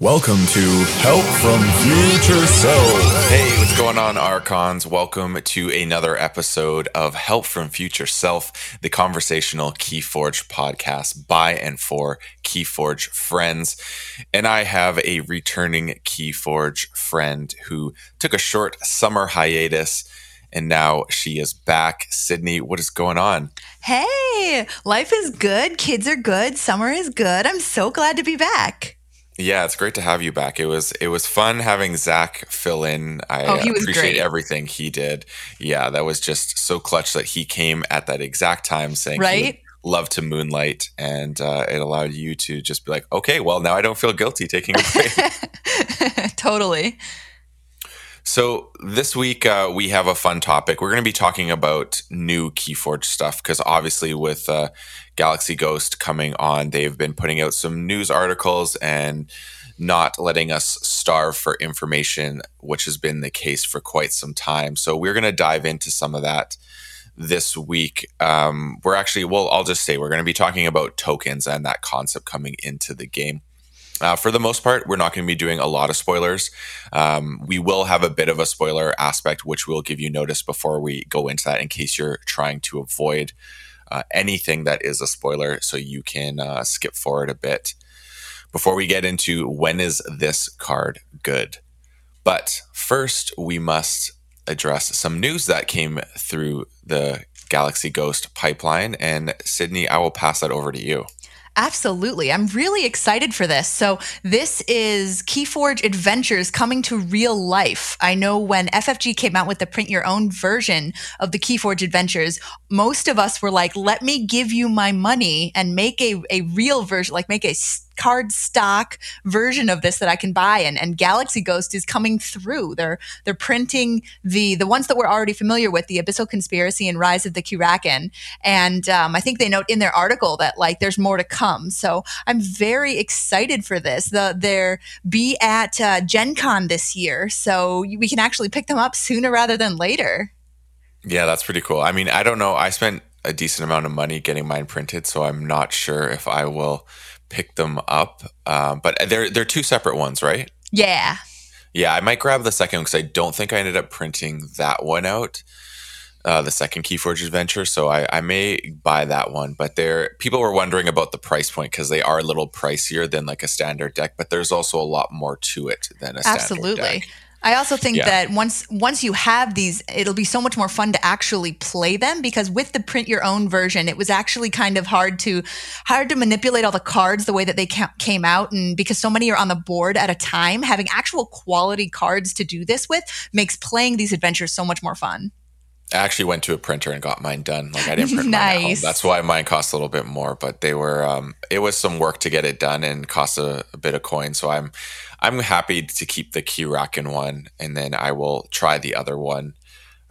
Welcome to Help from Future Self. Hey, what's going on, Archons? Welcome to another episode of Help from Future Self, the conversational Keyforge podcast by and for Keyforge friends. And I have a returning Keyforge friend who took a short summer hiatus and now she is back. Sydney, what is going on? Hey, life is good. Kids are good. Summer is good. I'm so glad to be back. Yeah, it's great to have you back. It was it was fun having Zach fill in. I Oh, appreciate great. everything he did. Yeah, that was just so clutch that he came at that exact time saying Right? love to moonlight, and uh, it allowed you to just be like, okay, well now I don't feel guilty taking a break. totally. So this week uh, we have a fun topic. We're going to be talking about new KeyForge stuff because obviously with uh, Galaxy Ghost coming on, they've been putting out some news articles and not letting us starve for information, which has been the case for quite some time. So we're going to dive into some of that this week. Um, we're actually, well, I'll just say we're going to be talking about tokens and that concept coming into the game. Uh, for the most part, we're not going to be doing a lot of spoilers. Um, we will have a bit of a spoiler aspect, which we'll give you notice before we go into that in case you're trying to avoid uh, anything that is a spoiler so you can uh, skip forward a bit. Before we get into when is this card good? But first, we must address some news that came through the Galaxy Ghost pipeline. And Sydney, I will pass that over to you. Absolutely. I'm really excited for this. So, this is Keyforge Adventures coming to real life. I know when FFG came out with the print your own version of the Keyforge Adventures, most of us were like, let me give you my money and make a, a real version, like make a s- card stock version of this that I can buy. And, and Galaxy Ghost is coming through. They're they're printing the the ones that we're already familiar with, the Abyssal Conspiracy and Rise of the Keyraken. And um, I think they note in their article that like there's more to come. So I'm very excited for this. The they're be at uh, Gen Con this year, so we can actually pick them up sooner rather than later. Yeah, that's pretty cool. I mean, I don't know. I spent a decent amount of money getting mine printed, so I'm not sure if I will pick them up. Um, but they're they're two separate ones, right? Yeah. Yeah, I might grab the second one because I don't think I ended up printing that one out. Uh, the second Keyforge Adventure, so I, I may buy that one. But there, people were wondering about the price point because they are a little pricier than like a standard deck. But there's also a lot more to it than a standard deck. Absolutely. I also think Yeah. that once once you have these, it'll be so much more fun to actually play them because with the print your own version, it was actually kind of hard to hard to manipulate all the cards the way that they ca- came out, and because so many are on the board at a time, having actual quality cards to do this with makes playing these adventures so much more fun. I actually went to a printer and got mine done. Like I didn't print mine at home. That's why mine cost a little bit more. But they were um, it was some work to get it done and cost a, a bit of coin. So I'm I'm happy to keep the Keyraken one, and then I will try the other one.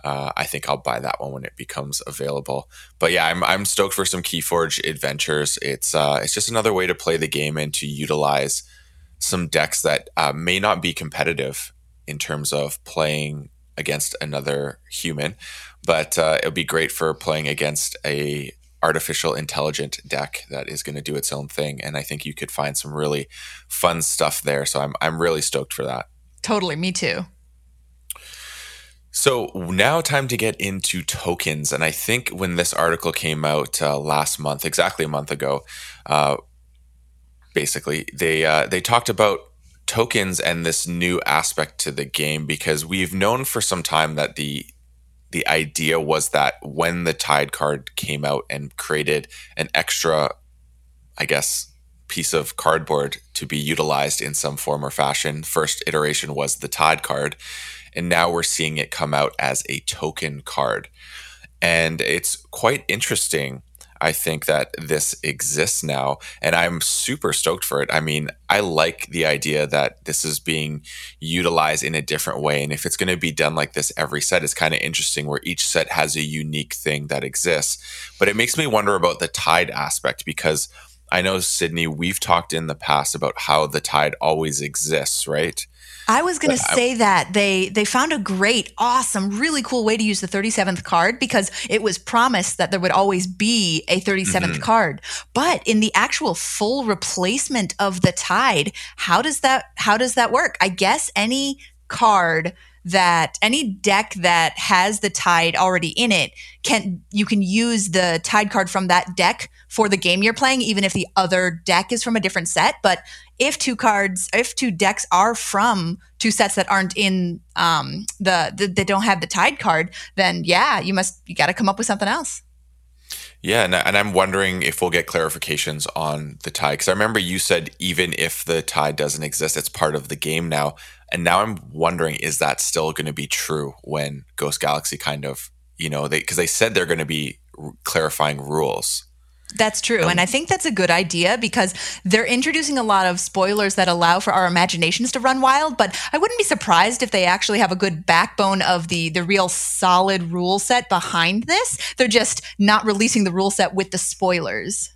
Uh, I think I'll buy that one when it becomes available. But yeah, I'm I'm stoked for some Keyforge adventures. It's uh, it's just another way to play the game and to utilize some decks that uh, may not be competitive in terms of playing against another human, but uh, it'll be great for playing against a artificial intelligent deck that is going to do its own thing. And I think you could find some really fun stuff there. So I'm I'm really stoked for that. Totally, me too. So now time to get into tokens, and I think when this article came out uh, last month, exactly a month ago, uh, basically they uh, they talked about tokens and this new aspect to the game because we've known for some time that the the idea was that when the tide card came out and created an extra, I guess, piece of cardboard to be utilized in some form or fashion. First iteration was the tide card, and now we're seeing it come out as a token card. And it's quite interesting, I think, that this exists now. And I'm super stoked for it. I mean, I like the idea that this is being utilized in a different way. And if it's going to be done like this every set, it's kind of interesting where each set has a unique thing that exists. But it makes me wonder about the tide aspect because I know Sydney, we've talked in the past about how the tide always exists, right? I was going to say that they they found a great, awesome, really cool way to use the 37th card because it was promised that there would always be a 37th mm-hmm. card. But in the actual full replacement of the tide, how does that how does that work? I guess any card that any deck that has the tide already in it can you can use the tide card from that deck for the game you're playing even if the other deck is from a different set but if two cards if two decks are from two sets that aren't in um the, the that don't have the tide card then yeah you must you got to come up with something else yeah, and, and I'm wondering if we'll get clarifications on the tide because I remember you said even if the tide doesn't exist, it's part of the game now. And now I'm wondering, is that still going to be true when Ghost Galaxy kind of, you know, they because they said they're going to be clarifying rules. That's true. Um, and I think that's a good idea because they're introducing a lot of spoilers that allow for our imaginations to run wild. But I wouldn't be surprised if they actually have a good backbone of the, the real solid rule set behind this. They're just not releasing the rule set with the spoilers.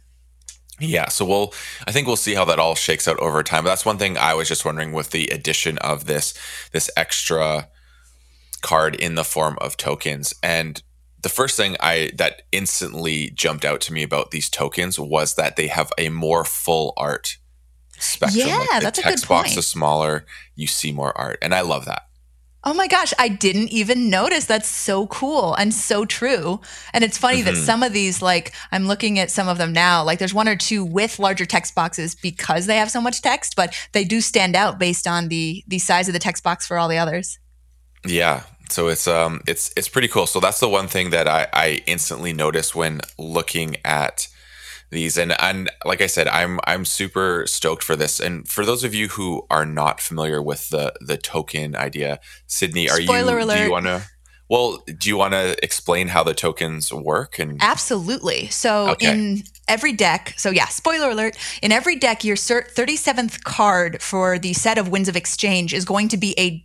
Yeah, so we'll I think we'll see how that all shakes out over time. But that's one thing I was just wondering with the addition of this this extra card in the form of tokens. And the first thing I that instantly jumped out to me about these tokens was that they have a more full art spectrum. Yeah, like that's a good point. text box is smaller, you see more art, and I love that. Oh my gosh, I didn't even notice. That's so cool and so true. And it's funny mm-hmm. that some of these, like, I'm looking at some of them now, like, there's one or two with larger text boxes because they have so much text, but they do stand out based on the the size of the text box for all the others. Yeah. So it's um it's it's pretty cool. So that's the one thing that I, I instantly noticed when looking at these and and like I said I'm I'm super stoked for this and for those of you who are not familiar with the the token idea Sydney are Spoiler you alert. do you want to well do you want to explain how the tokens work and Absolutely. So okay. in every deck so yeah spoiler alert in every deck your 37th card for the set of winds of exchange is going to be a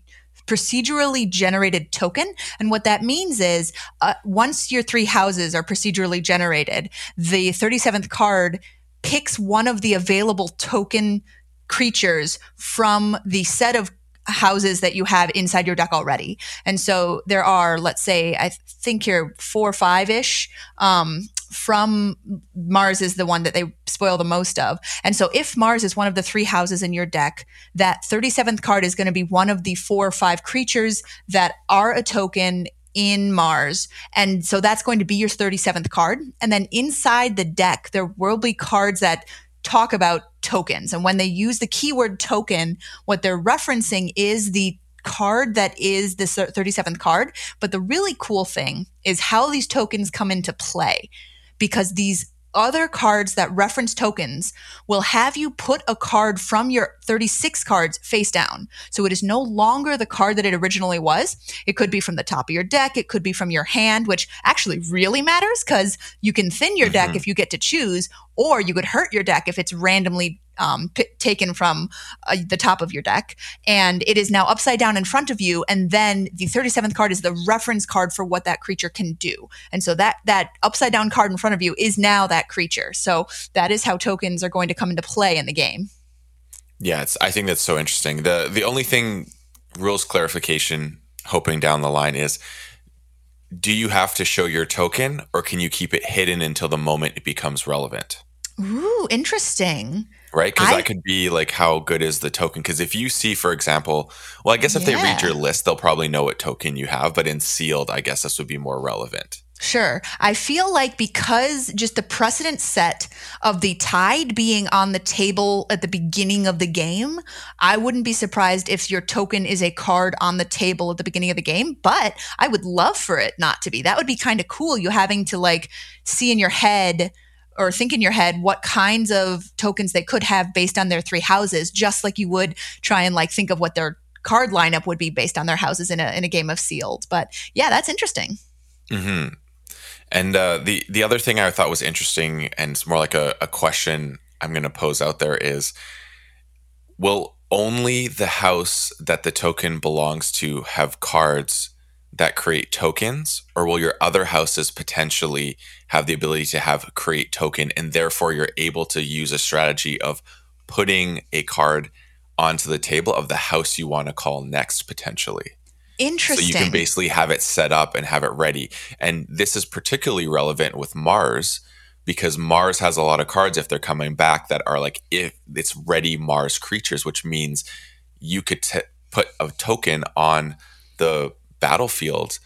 procedurally generated token. And what that means is uh, once your three houses are procedurally generated, the 37th card picks one of the available token creatures from the set of houses that you have inside your deck already. And so there are, let's say, I think here four or five ish um, from Mars is the one that they spoil the most of. And so if Mars is one of the three houses in your deck, that 37th card is going to be one of the four or five creatures that are a token in Mars. And so that's going to be your 37th card. And then inside the deck, there will be cards that talk about tokens. And when they use the keyword token, what they're referencing is the card that is the 37th card. But the really cool thing is how these tokens come into play because these other cards that reference tokens will have you put a card from your 36 cards face down. So it is no longer the card that it originally was. It could be from the top of your deck, it could be from your hand, which actually really matters because you can thin your deck mm-hmm. if you get to choose, or you could hurt your deck if it's randomly um, p- taken from uh, the top of your deck, and it is now upside down in front of you. And then the 37th card is the reference card for what that creature can do. And so that that upside down card in front of you is now that creature. So that is how tokens are going to come into play in the game. Yeah, it's, I think that's so interesting. the The only thing rules clarification, hoping down the line is. Do you have to show your token or can you keep it hidden until the moment it becomes relevant? Ooh, interesting right? Because that could be like how good is the token? Because if you see, for example, well, I guess if yeah. they read your list, they'll probably know what token you have. But in sealed, I guess this would be more relevant. Sure. I feel like because just the precedent set of the tide being on the table at the beginning of the game, I wouldn't be surprised if your token is a card on the table at the beginning of the game, but I would love for it not to be. That would be kind of cool. You having to like see in your head or think in your head what kinds of tokens they could have based on their three houses, just like you would try and like think of what their card lineup would be based on their houses in a in a game of sealed. But yeah, that's interesting. Mm-hmm. And uh, the the other thing I thought was interesting, and it's more like a, a question I'm going to pose out there is: Will only the house that the token belongs to have cards that create tokens, or will your other houses potentially have the ability to have create token, and therefore you're able to use a strategy of putting a card onto the table of the house you want to call next potentially. Interesting. So you can basically have it set up and have it ready. And this is particularly relevant with Mars because Mars has a lot of cards if they're coming back that are like if it's ready Mars creatures, which means you could t- put a token on the battlefield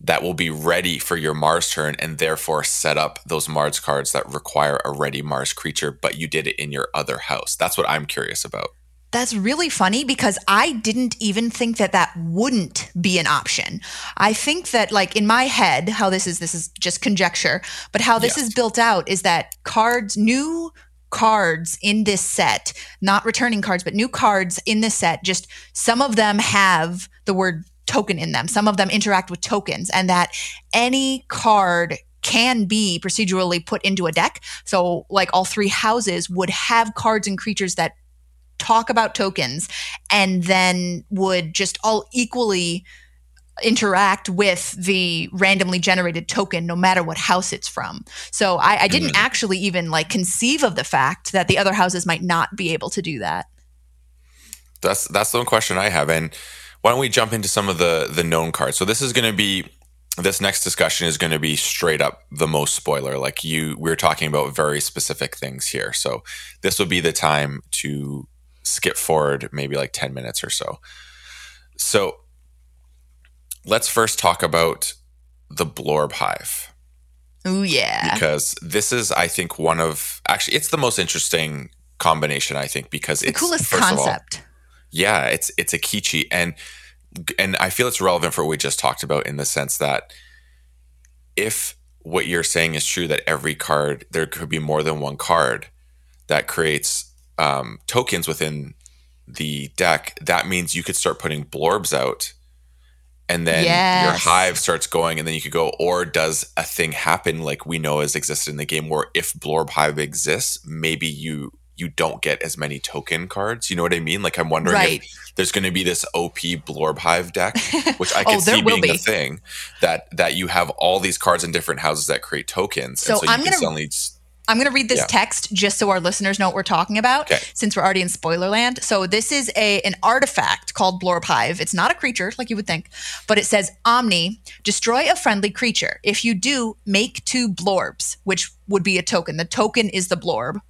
that will be ready for your Mars turn and therefore set up those Mars cards that require a ready Mars creature, but you did it in your other house. That's what I'm curious about. That's really funny because I didn't even think that that wouldn't be an option. I think that like in my head how this is this is just conjecture, but how this yes. is built out is that cards new cards in this set, not returning cards, but new cards in this set, just some of them have the word token in them. Some of them interact with tokens and that any card can be procedurally put into a deck. So like all three houses would have cards and creatures that talk about tokens and then would just all equally interact with the randomly generated token no matter what house it's from so i, I didn't mm. actually even like conceive of the fact that the other houses might not be able to do that that's that's the one question i have and why don't we jump into some of the the known cards so this is going to be this next discussion is going to be straight up the most spoiler like you we're talking about very specific things here so this would be the time to skip forward maybe like 10 minutes or so. So let's first talk about the Blorb Hive. Oh, yeah. Because this is, I think, one of actually, it's the most interesting combination, I think, because it's the coolest concept. All, yeah, it's it's a Kichi. And and I feel it's relevant for what we just talked about in the sense that if what you're saying is true that every card there could be more than one card that creates um, tokens within the deck, that means you could start putting blorbs out and then yes. your hive starts going and then you could go or does a thing happen like we know has existed in the game where if blorb hive exists maybe you you don't get as many token cards you know what i mean like i'm wondering right. if there's going to be this op blorb hive deck which i can oh, see being be. a thing that that you have all these cards in different houses that create tokens so, and so you I'm can gonna, suddenly I'm going to read this yeah. text just so our listeners know what we're talking about okay. since we're already in spoiler land. So this is a an artifact called Blorb Hive. It's not a creature like you would think, but it says Omni, destroy a friendly creature. If you do, make two blorbs, which would be a token. The token is the blorb.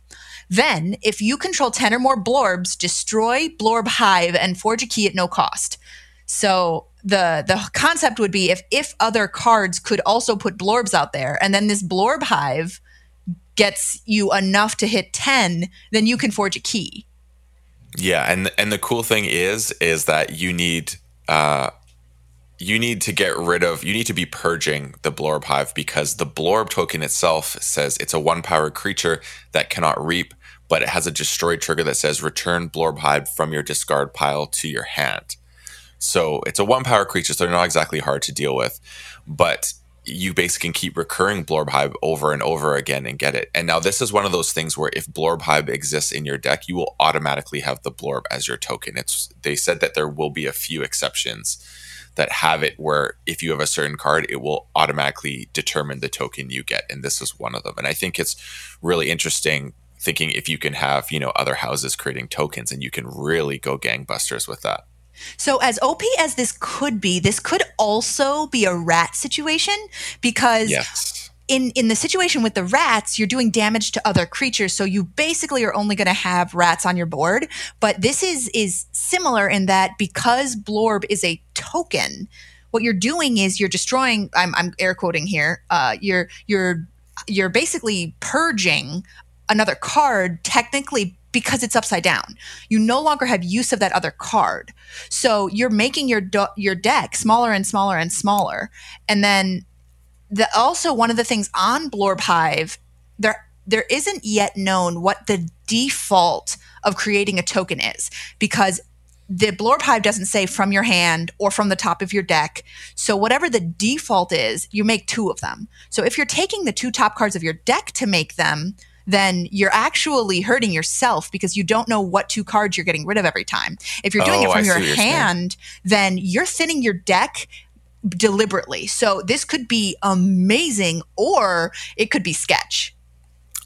Then, if you control 10 or more blorbs, destroy Blorb Hive and forge a key at no cost. So the the concept would be if if other cards could also put blorbs out there and then this blorb hive gets you enough to hit 10, then you can forge a key. Yeah, and and the cool thing is is that you need uh you need to get rid of you need to be purging the blorb hive because the blorb token itself says it's a one power creature that cannot reap but it has a destroy trigger that says return blorb hive from your discard pile to your hand so it's a one power creature so they're not exactly hard to deal with but you basically can keep recurring Blorb Hive over and over again and get it. And now this is one of those things where if Blorb Hive exists in your deck, you will automatically have the Blorb as your token. It's they said that there will be a few exceptions that have it where if you have a certain card, it will automatically determine the token you get. And this is one of them. And I think it's really interesting thinking if you can have, you know, other houses creating tokens and you can really go gangbusters with that. So, as OP as this could be, this could also be a rat situation because yes. in in the situation with the rats, you're doing damage to other creatures, so you basically are only going to have rats on your board. But this is is similar in that because Blorb is a token, what you're doing is you're destroying. I'm, I'm air quoting here. Uh, you're you're you're basically purging another card technically because it's upside down. You no longer have use of that other card. So you're making your do- your deck smaller and smaller and smaller. And then the also one of the things on Blorb Hive there there isn't yet known what the default of creating a token is because the Blorb Hive doesn't say from your hand or from the top of your deck. So whatever the default is, you make two of them. So if you're taking the two top cards of your deck to make them, then you're actually hurting yourself because you don't know what two cards you're getting rid of every time. If you're doing oh, it from your hand, then you're thinning your deck deliberately. So this could be amazing or it could be sketch.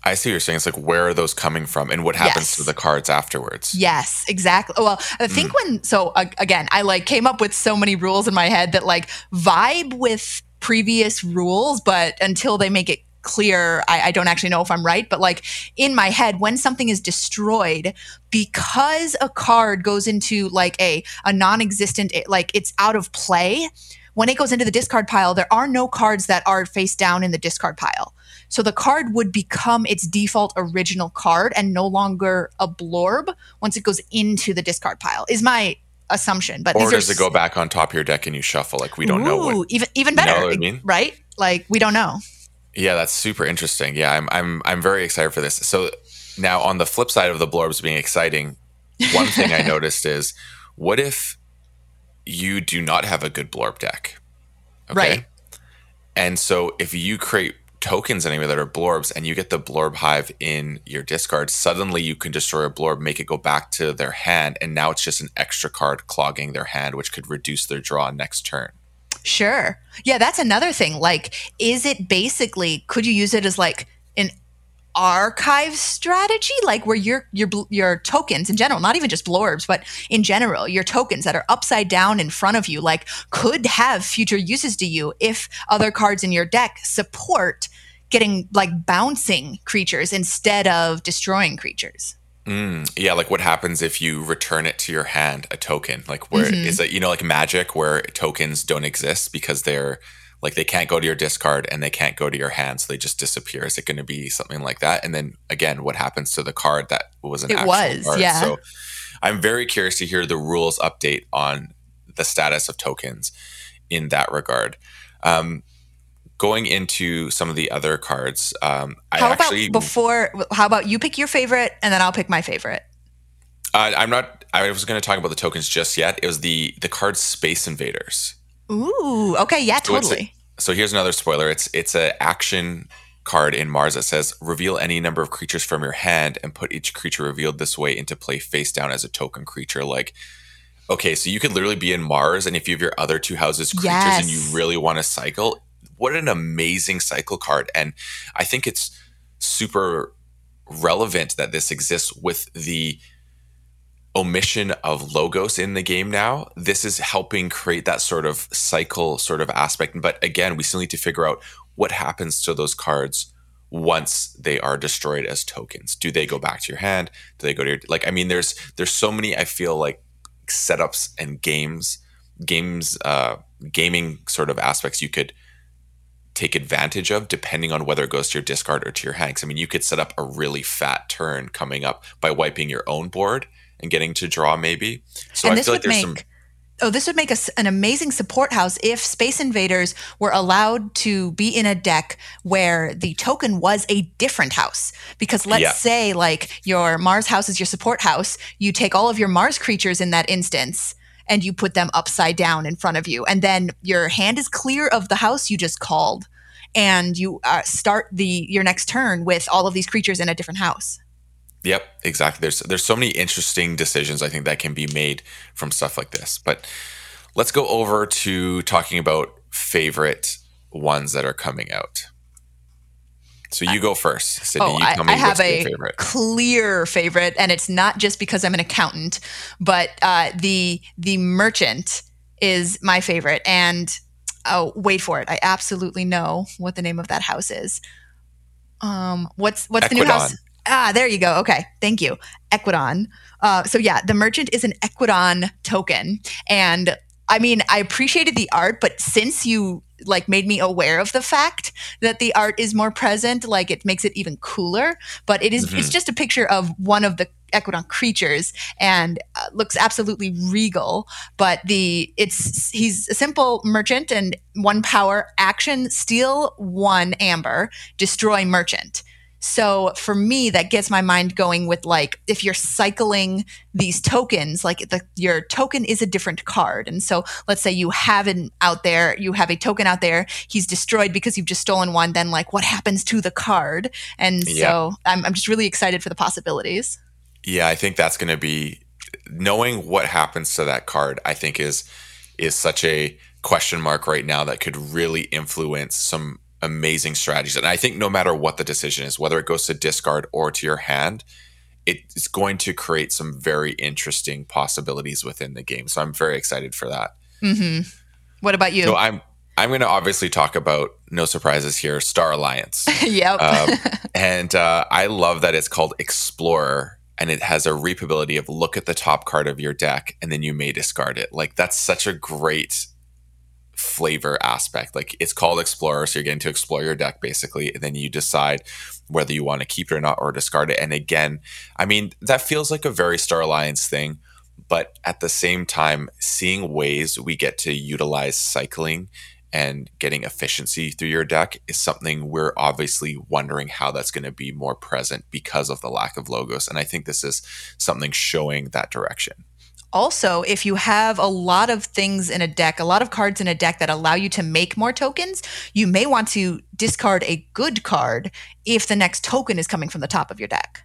I see what you're saying. It's like where are those coming from and what happens Yes. to the cards afterwards? Yes, exactly. Well, I think when so uh, again, I like came up with so many rules in my head that like vibe with previous rules, but until they make it clear, I, I don't actually know if I'm right. But like in my head, when something is destroyed, because a card goes into like a a non-existent, like it's out of play. When it goes into the discard pile, there are no cards that are face down in the discard pile. So the card would become its default original card and no longer a blorb once it goes into the discard pile. Is my assumption. But Or does it go back on top of your deck and you shuffle? Like we don't know what Ooh, even even You know better, what I mean? right? Like we don't know. Yeah, that's super interesting. Yeah, I'm I'm I'm very excited for this. So now on the flip side of the blorbs being exciting, one thing I noticed is what if you do not have a good blorb deck? Right. And so if you create tokens anyway that are blorbs and you get the blorb hive in your discard, suddenly you can destroy a blorb, make it go back to their hand, and now it's just an extra card clogging their hand, which could reduce their draw next turn. Sure. Yeah, that's another thing. Like, is it basically could you use it as like an archive strategy like where your your your tokens in general not even just blorbs but in general your tokens that are upside down in front of you like could have future uses to you if other cards in your deck support getting like bouncing creatures instead of destroying creatures Mm, yeah, like what happens if you return it to your hand, a token? Like where is Mm-hmm. it, you know, like magic where tokens don't exist because they're like they can't go to your discard and they can't go to your hand, so they just disappear. Is it going to be something like that? And then again, what happens to the card that was an It actual was, card? yeah. So I'm very curious to hear the rules update on the status of tokens in that regard. Um, going into some of the other cards, um, I how actually about before how about you pick your favorite and then i'll pick my favorite Uh, I'm not. I was going to talk about the tokens just yet. It was the the card Space Invaders. ooh okay yeah So it's a- totally So here's another spoiler. It's it's a action card in Mars that says reveal any number of creatures from your hand and put each creature revealed this way into play face down as a token creature. Like, okay, so you could literally be in Mars, and if you have your other two houses creatures and you really want to cycle, what an amazing cycle card! And I think it's super relevant that this exists with the omission of logos in the game now. This is helping create that sort of cycle sort of aspect. But again we still need to figure out what happens to those cards once they are destroyed as tokens. Do they go back to your hand? Do they go to your like i mean there's there's so many i feel like setups and games games uh gaming sort of aspects you could take advantage of depending on whether it goes to your discard or to your hanks. i mean you could set up a really fat turn coming up by wiping your own board and getting to draw maybe so and i this feel would like there's make some oh this would make us an amazing support house if space invaders were allowed to be in a deck where the token was a different house because let's Yeah. say like your mars house is your support house you take all of your mars creatures in that instance and you put them upside down in front of you and then your hand is clear of the house you just called and you uh, start the your next turn with all of these creatures in a different house Yep, exactly. There's there's so many interesting decisions I think that can be made from stuff like this. But let's go over to talking about favorite ones that are coming out. So you go first, Sydney. Oh, you I, tell me I have what's your a favorite. clear favorite, and it's not just because I'm an accountant, but uh, the the merchant is my favorite. And oh, wait for it! I absolutely know what the name of that house is. Um, what's what's the new house? Ah, there you go. Okay, thank you, Equidon. Uh, so yeah, the merchant is an Equidon token, and I mean, I appreciated the art, but since you like made me aware of the fact that the art is more present, like it makes it even cooler. But it is- it's just a picture of one of the Equidon creatures and uh, looks absolutely regal. But the it's he's a simple merchant and one power action, steal one amber, destroy merchant. So for me, that gets my mind going with like if you're cycling these tokens, like the, your token is a different card. And so let's say you have an out there, you have a token out there, he's destroyed because you've just stolen one, then like what happens to the card? And Yeah. so I'm, I'm just really excited for the possibilities. Yeah, I think that's going to be knowing what happens to that card. I think is is such a question mark right now that could really influence some amazing strategies. And I think no matter what the decision is, whether it goes to discard or to your hand, it's going to create some very interesting possibilities within the game. So I'm very excited for that. Mm-hmm. What about you? So I'm I'm going to obviously talk about no surprises here, Star Alliance. yep. um, and uh, I love that it's called Explorer, and it has a reapability of look at the top card of your deck, and then you may discard it. Like that's such a great flavor aspect. Like it's called Explorer, so you're getting to explore your deck basically, and then you decide whether you want to keep it or not or discard it. And again, I mean, that feels like a very Star Alliance thing, but at the same time, seeing ways we get to utilize cycling and getting efficiency through your deck is something we're obviously wondering how that's going to be more present because of the lack of logos. And I think this is something showing that direction also, if you have a lot of things in a deck, a lot of cards in a deck that allow you to make more tokens, you may want to discard a good card if the next token is coming from the top of your deck.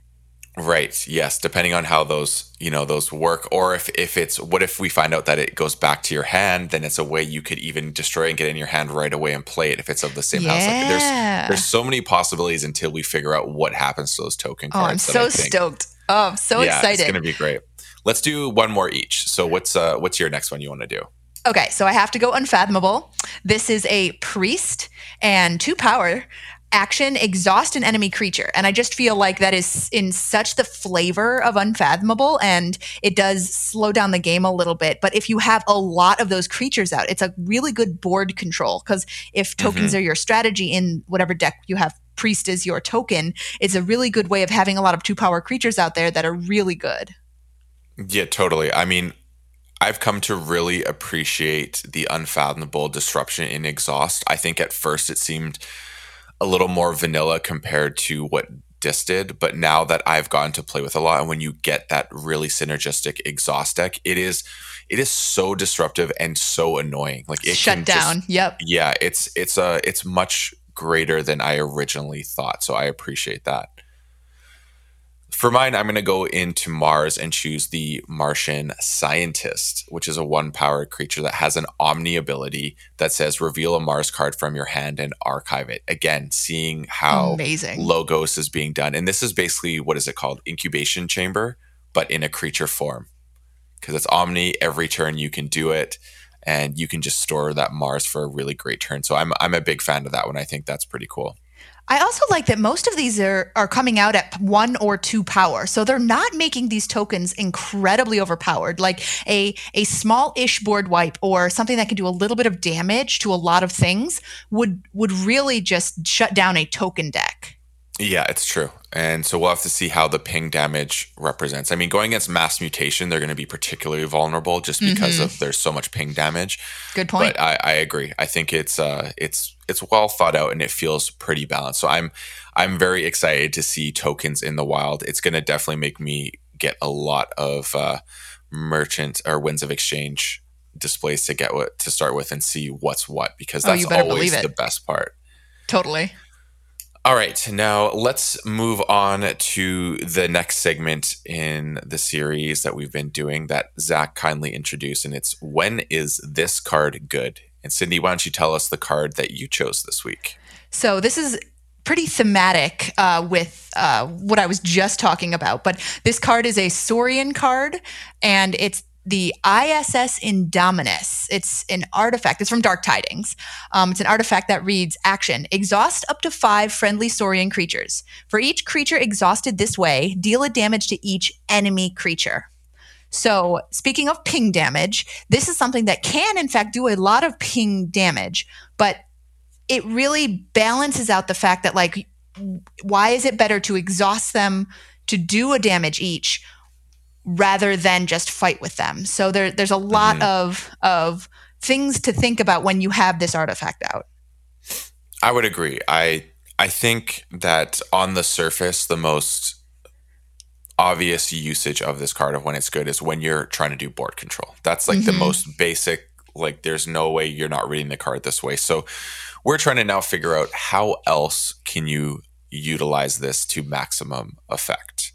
Right. Yes, depending on how those, you know, those work or if if it's what if we find out that it goes back to your hand, then it's a way you could even destroy and get in your hand right away and play it if it's of the same yeah. house. Like there's there's so many possibilities until we figure out what happens to those token cards. Oh, I'm so stoked. Oh, I'm so yeah, excited. It's going to be great. Let's do one more each. So what's uh what's your next one you want to do? Okay, so I have to go unfathomable. This is a priest and two power action exhaust an enemy creature and i just feel like that is in such the flavor of unfathomable and it does slow down the game a little bit but if you have a lot of those creatures out it's a really good board control because if tokens mm-hmm. are your strategy in whatever deck you have priest is your token it's a really good way of having a lot of two power creatures out there that are really good yeah, totally. I mean, I've come to really appreciate the unfathomable disruption in exhaust. I think at first it seemed a little more vanilla compared to what Dis did, but now that I've gotten to play with a lot, and when you get that really synergistic exhaust deck, it is it is so disruptive and so annoying. Like it shut down. Just, yep. Yeah, it's it's a it's much greater than I originally thought. So I appreciate that. For mine, I'm going to go into Mars and choose the Martian Scientist, which is a one power creature that has an Omni ability that says reveal a Mars card from your hand and archive it. Again, seeing how Amazing. Logos is being done. And this is basically what is it called? Incubation chamber, but in a creature form. Because it's Omni, every turn you can do it and you can just store that Mars for a really great turn. So I'm I'm a big fan of that one. I think that's pretty cool. I also like that most of these are, are coming out at one or two power. So they're not making these tokens incredibly overpowered. Like a, a small ish board wipe or something that can do a little bit of damage to a lot of things would would really just shut down a token deck. Yeah, it's true. And so we'll have to see how the ping damage represents. I mean, going against mass mutation, they're going to be particularly vulnerable just because mm-hmm. of there's so much ping damage. Good point. But I, I agree. I think it's uh it's it's well thought out and it feels pretty balanced. So I'm I'm very excited to see tokens in the wild. It's going to definitely make me get a lot of uh, merchant or winds of exchange displays to get what to start with and see what's what because oh, that's oh, always the best part. Totally. All right, now let's move on to the next segment in the series that we've been doing that Zach kindly introduced, and it's when is this card good? And Cindy, why don't you tell us the card that you chose this week? So this is pretty thematic uh, with uh, what I was just talking about, but this card is a Saurian card, and it's the ISS Indominus. It's an artifact. It's from Dark Tidings. Um, it's an artifact that reads Action Exhaust up to five friendly Saurian creatures. For each creature exhausted this way, deal a damage to each enemy creature. So, speaking of ping damage, this is something that can, in fact, do a lot of ping damage, but it really balances out the fact that, like, why is it better to exhaust them to do a damage each rather than just fight with them. So there, there's a lot mm-hmm. of of things to think about when you have this artifact out. I would agree. I I think that on the surface, the most obvious usage of this card of when it's good is when you're trying to do board control. That's like mm-hmm. the most basic. Like, there's no way you're not reading the card this way. So we're trying to now figure out how else can you utilize this to maximum effect.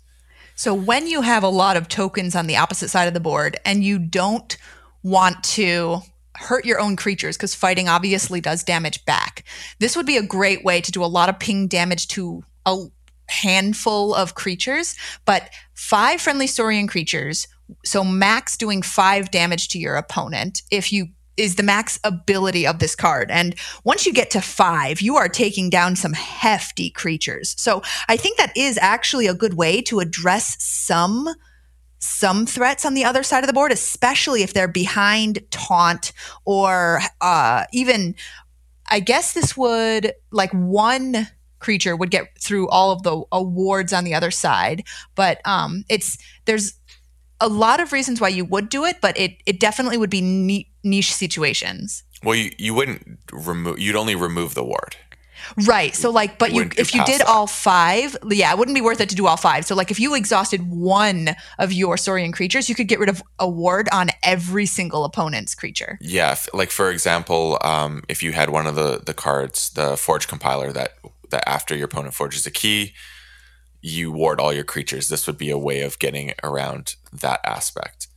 So when you have a lot of tokens on the opposite side of the board and you don't want to hurt your own creatures because fighting obviously does damage back. This would be a great way to do a lot of ping damage to a handful of creatures, but five friendly Saurian creatures, so max doing five damage to your opponent if you is the max ability of this card. And once you get to five, you are taking down some hefty creatures. So I think that is actually a good way to address some some threats on the other side of the board, especially if they're behind taunt or uh, even. I guess this would like one creature would get through all of the awards on the other side, but um, it's there's a lot of reasons why you would do it, but it it definitely would be niche situations. Well, you, you wouldn't remove. You'd only remove the ward. Right. So like, but you, if you did that. all five, yeah, it wouldn't be worth it to do all five. So like, if you exhausted one of your Saurian creatures, you could get rid of a ward on every single opponent's creature. Yeah. Like for example, um, if you had one of the the cards, the Forge Compiler, that that after your opponent forges a key, you ward all your creatures. This would be a way of getting around that aspect.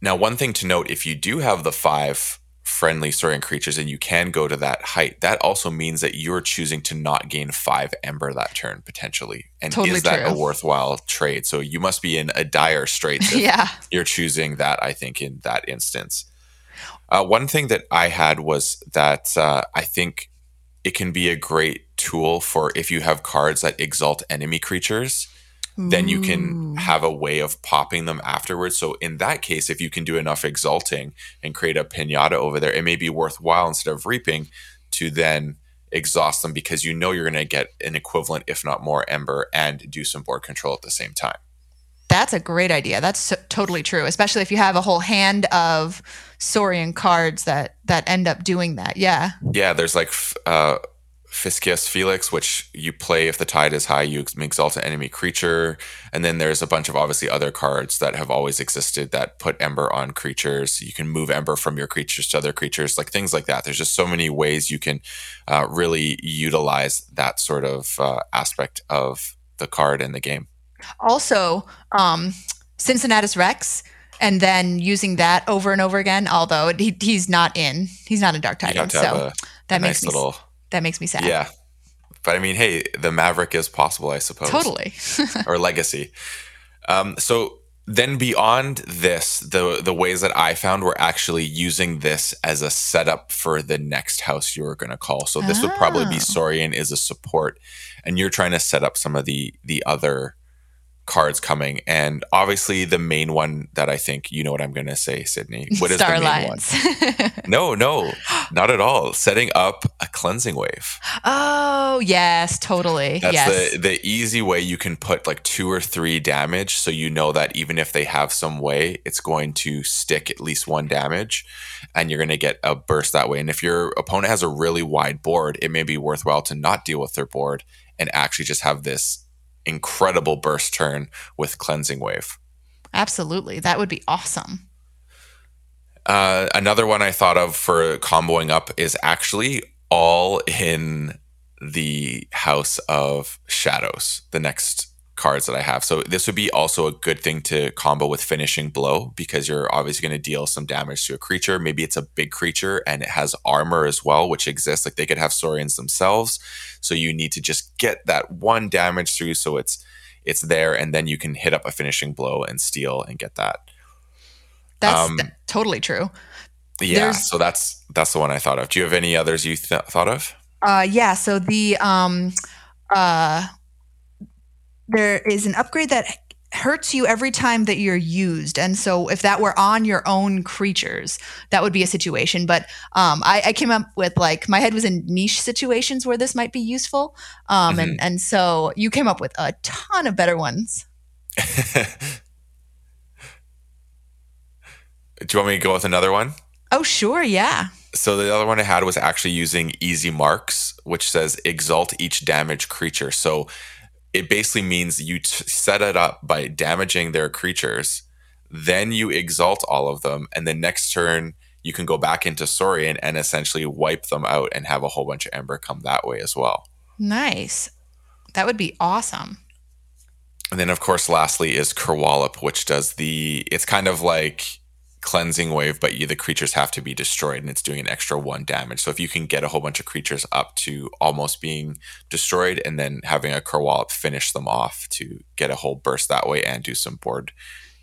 Now, one thing to note if you do have the five friendly Saurian creatures and you can go to that height, that also means that you're choosing to not gain five Ember that turn potentially. And totally is that true. a worthwhile trade? So you must be in a dire straits. yeah. You're choosing that, I think, in that instance. Uh, one thing that I had was that uh, I think it can be a great tool for if you have cards that exalt enemy creatures then you can have a way of popping them afterwards. So in that case, if you can do enough exalting and create a pinata over there, it may be worthwhile instead of reaping to then exhaust them because you know you're going to get an equivalent, if not more, ember and do some board control at the same time. That's a great idea. That's so, totally true, especially if you have a whole hand of Saurian cards that that end up doing that. Yeah. Yeah, there's like uh, Fiscus Felix, which you play if the tide is high, you exalt an enemy creature. And then there's a bunch of obviously other cards that have always existed that put Ember on creatures. You can move Ember from your creatures to other creatures, like things like that. There's just so many ways you can uh, really utilize that sort of uh, aspect of the card in the game. Also, um, Cincinnatus Rex and then using that over and over again. Although he, he's not in, he's not in Dark Tidings, so a, that a makes nice me little that makes me sad. Yeah. But I mean, hey, the Maverick is possible, I suppose. Totally. or legacy. Um, so then beyond this, the the ways that I found were actually using this as a setup for the next house you were going to call. So this oh. would probably be oh. Saurian is a support, and you're trying to set up some of the the other cards coming, and obviously the main one that I think you know what I'm going to say, Sydney. What is Star the main one? no, no, not at all. Setting up a cleansing wave. Oh yes, totally. That's yes. the the easy way you can put like two or three damage, so you know that even if they have some way, it's going to stick at least one damage, and you're going to get a burst that way. And if your opponent has a really wide board, it may be worthwhile to not deal with their board and actually just have this incredible burst turn with cleansing wave. Absolutely. That would be awesome. Uh, another one I thought of for comboing up is actually all in the House of Shadows, the next cards that I have. So this would be also a good thing to combo with finishing blow because you're obviously going to deal some damage to a creature. Maybe it's a big creature and it has armor as well, which exists. Like they could have Saurians themselves. So you need to just get that one damage through so it's it's there and then you can hit up a finishing blow and steal and get that. That's um, th- totally true. Yeah, There's, so that's that's the one I thought of. Do you have any others you th- thought of? Uh yeah, so the um uh there is an upgrade that hurts you every time that you're used. And so if that were on your own creatures, that would be a situation. But um, I, I, came up with like my head was in niche situations where this might be useful. Um, mm-hmm. and, and so you came up with a ton of better ones. Do you want me to go with another one? Oh, sure. Yeah. So the other one I had was actually using easy marks, which says exalt each damaged creature. So it basically means you t- set it up by damaging their creatures, then you exalt all of them, and then next turn you can go back into Saurian and essentially wipe them out and have a whole bunch of Ember come that way as well. Nice. That would be awesome. And then, of course, lastly is Kerwallop, which does the. It's kind of like cleansing wave, but you, the creatures have to be destroyed, and it's doing an extra one damage. So if you can get a whole bunch of creatures up to almost being destroyed, and then having a Kerwallop finish them off to get a whole burst that way, and do some board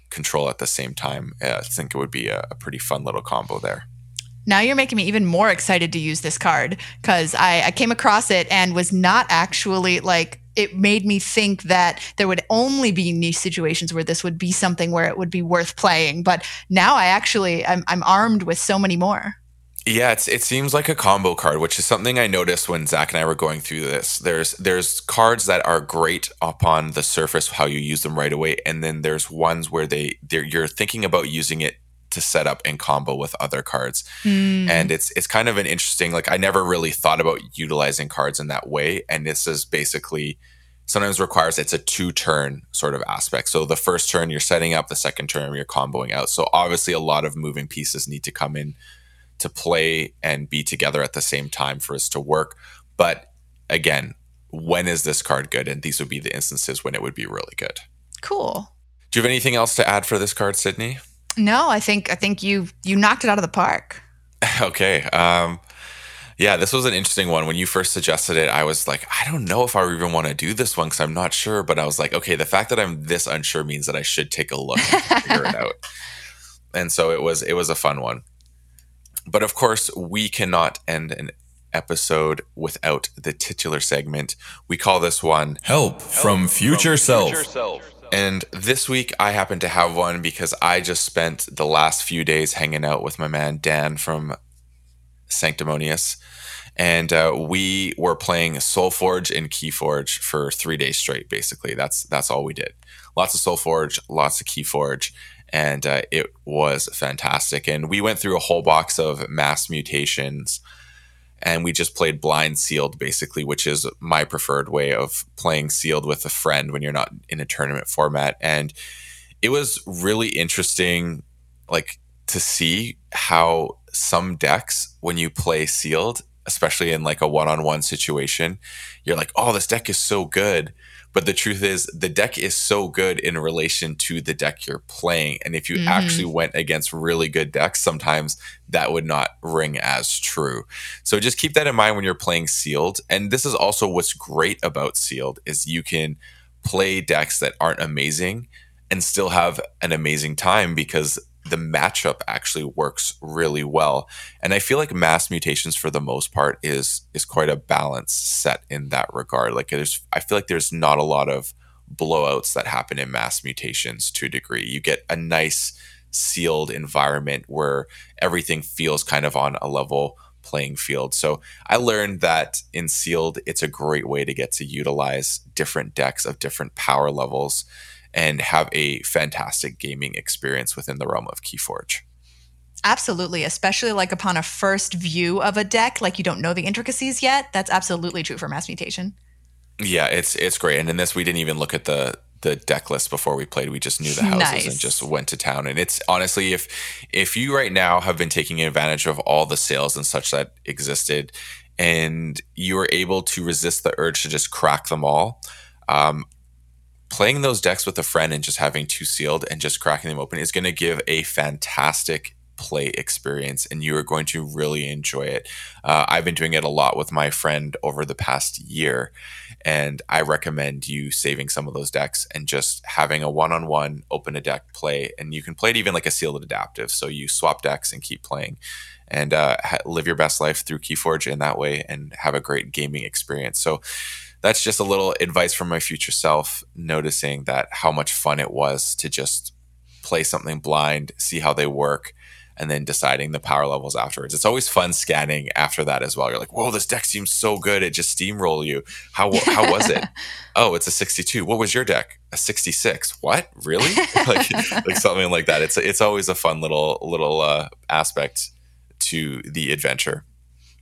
control at the same time, uh, I think it would be a, a pretty fun little combo there. Now you're making me even more excited to use this card because I, I came across it and was not actually like it made me think that there would only be niche situations where this would be something where it would be worth playing. But now I actually I'm, I'm armed with so many more. Yeah, it's it seems like a combo card, which is something I noticed when Zach and I were going through this. There's there's cards that are great upon the surface, how you use them right away, and then there's ones where they you're thinking about using it to set up in combo with other cards. Mm. And it's it's kind of an interesting like I never really thought about utilizing cards in that way and this is basically sometimes requires it's a two turn sort of aspect. So the first turn you're setting up, the second turn you're comboing out. So obviously a lot of moving pieces need to come in to play and be together at the same time for us to work. But again, when is this card good? And these would be the instances when it would be really good. Cool. Do you have anything else to add for this card, Sydney? No, I think I think you you knocked it out of the park. okay. Um, yeah, this was an interesting one. When you first suggested it, I was like, I don't know if I even want to do this one because I'm not sure. But I was like, okay, the fact that I'm this unsure means that I should take a look and figure it out. And so it was it was a fun one. But of course, we cannot end an episode without the titular segment. We call this one Help, Help from, Future, from self. future Self. And this week I happen to have one because I just spent the last few days hanging out with my man Dan from Sanctimonious. And uh, we were playing SolForge and Keyforge for three days straight. Basically, that's that's all we did. Lots of SolForge, lots of Keyforge, and uh, it was fantastic. And we went through a whole box of mass mutations and we just played blind sealed basically which is my preferred way of playing sealed with a friend when you're not in a tournament format. And it was really interesting like to see how some decks when you play sealed especially in like a one-on-one situation you're like oh this deck is so good but the truth is, the deck is so good in relation to the deck you're playing. And if you mm-hmm. actually went against really good decks, sometimes that would not ring as true. So just keep that in mind when you're playing sealed. And this is also what's great about sealed is you can play decks that aren't amazing and still have an amazing time because the matchup actually works really well. And I feel like mass mutations for the most part is is quite a balanced set in that regard. Like there's I feel like there's not a lot of blowouts that happen in mass mutations to a degree. You get a nice sealed environment where everything feels kind of on a level playing field. So I learned that in sealed it's a great way to get to utilize different decks of different power levels and have a fantastic gaming experience within the realm of Keyforge. Absolutely, especially like upon a first view of a deck, like you don't know the intricacies yet. That's absolutely true for mass mutation. Yeah, it's it's great. And in this, we didn't even look at the the deck list before we played. We just knew the houses nice. and just went to town. And it's honestly, if if you right now have been taking advantage of all the sales and such that existed, and you are able to resist the urge to just crack them all, um, playing those decks with a friend and just having two sealed and just cracking them open is going to give a fantastic play experience and you are going to really enjoy it. Uh, I've been doing it a lot with my friend over the past year, and I recommend you saving some of those decks and just having a one on one open a deck play. And you can play it even like a sealed adaptive. So you swap decks and keep playing and uh, live your best life through Keyforge in that way and have a great gaming experience. So that's just a little advice from my future self, noticing that how much fun it was to just play something blind, see how they work, and then deciding the power levels afterwards. It's always fun scanning after that as well. You're like, whoa, this deck seems so good. It just steamroll you. How how was it? oh, it's a 62. What was your deck? A 66. What? Really? like like something like that. It's it's always a fun little little uh, aspect to the adventure.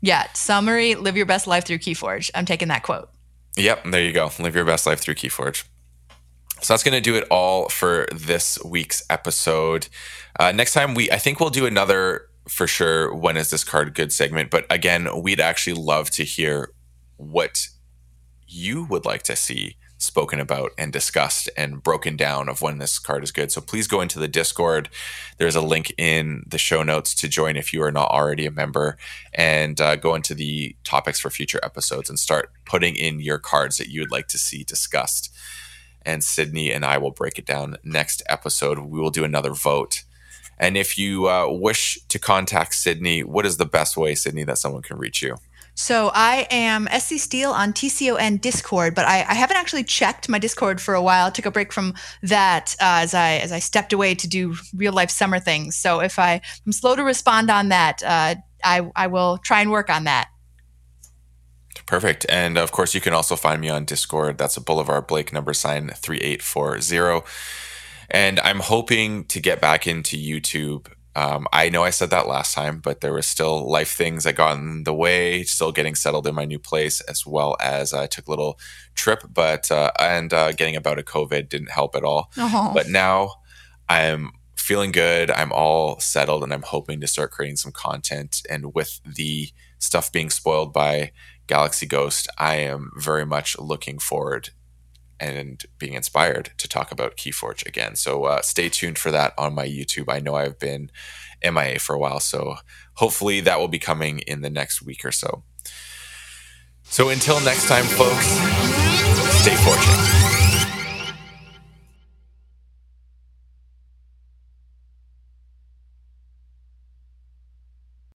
Yeah. Summary: Live your best life through Keyforge. I'm taking that quote. Yep, there you go. Live your best life through Keyforge. So that's going to do it all for this week's episode. Uh, next time, we I think we'll do another for sure. When is this card good segment? But again, we'd actually love to hear what you would like to see spoken about and discussed and broken down of when this card is good. So please go into the Discord. There's a link in the show notes to join if you are not already a member and uh, go into the topics for future episodes and start putting in your cards that you would like to see discussed. And Sydney and I will break it down next episode. We will do another vote. And if you uh, wish to contact Sydney, what is the best way, Sydney, that someone can reach you? So I am SC Steel on TCON Discord, but I, I, haven't actually checked my Discord for a while. I took a break from that uh, as I as I stepped away to do real life summer things. So if I am slow to respond on that, uh, I I will try and work on that. Perfect. And of course, you can also find me on Discord. That's a Boulevard Blake number sign three eight four zero. And I'm hoping to get back into YouTube um, I know I said that last time, but there was still life things that got in the way. Still getting settled in my new place, as well as I took a little trip, but uh, and uh, getting about a COVID didn't help at all. Oh. But now I'm feeling good. I'm all settled, and I'm hoping to start creating some content. And with the stuff being spoiled by Galaxy Ghost, I am very much looking forward and being inspired to talk about Keyforge again. So uh, stay tuned for that on my YouTube. I know I've been MIA for a while, so hopefully that will be coming in the next week or so. So until next time, folks, stay fortunate.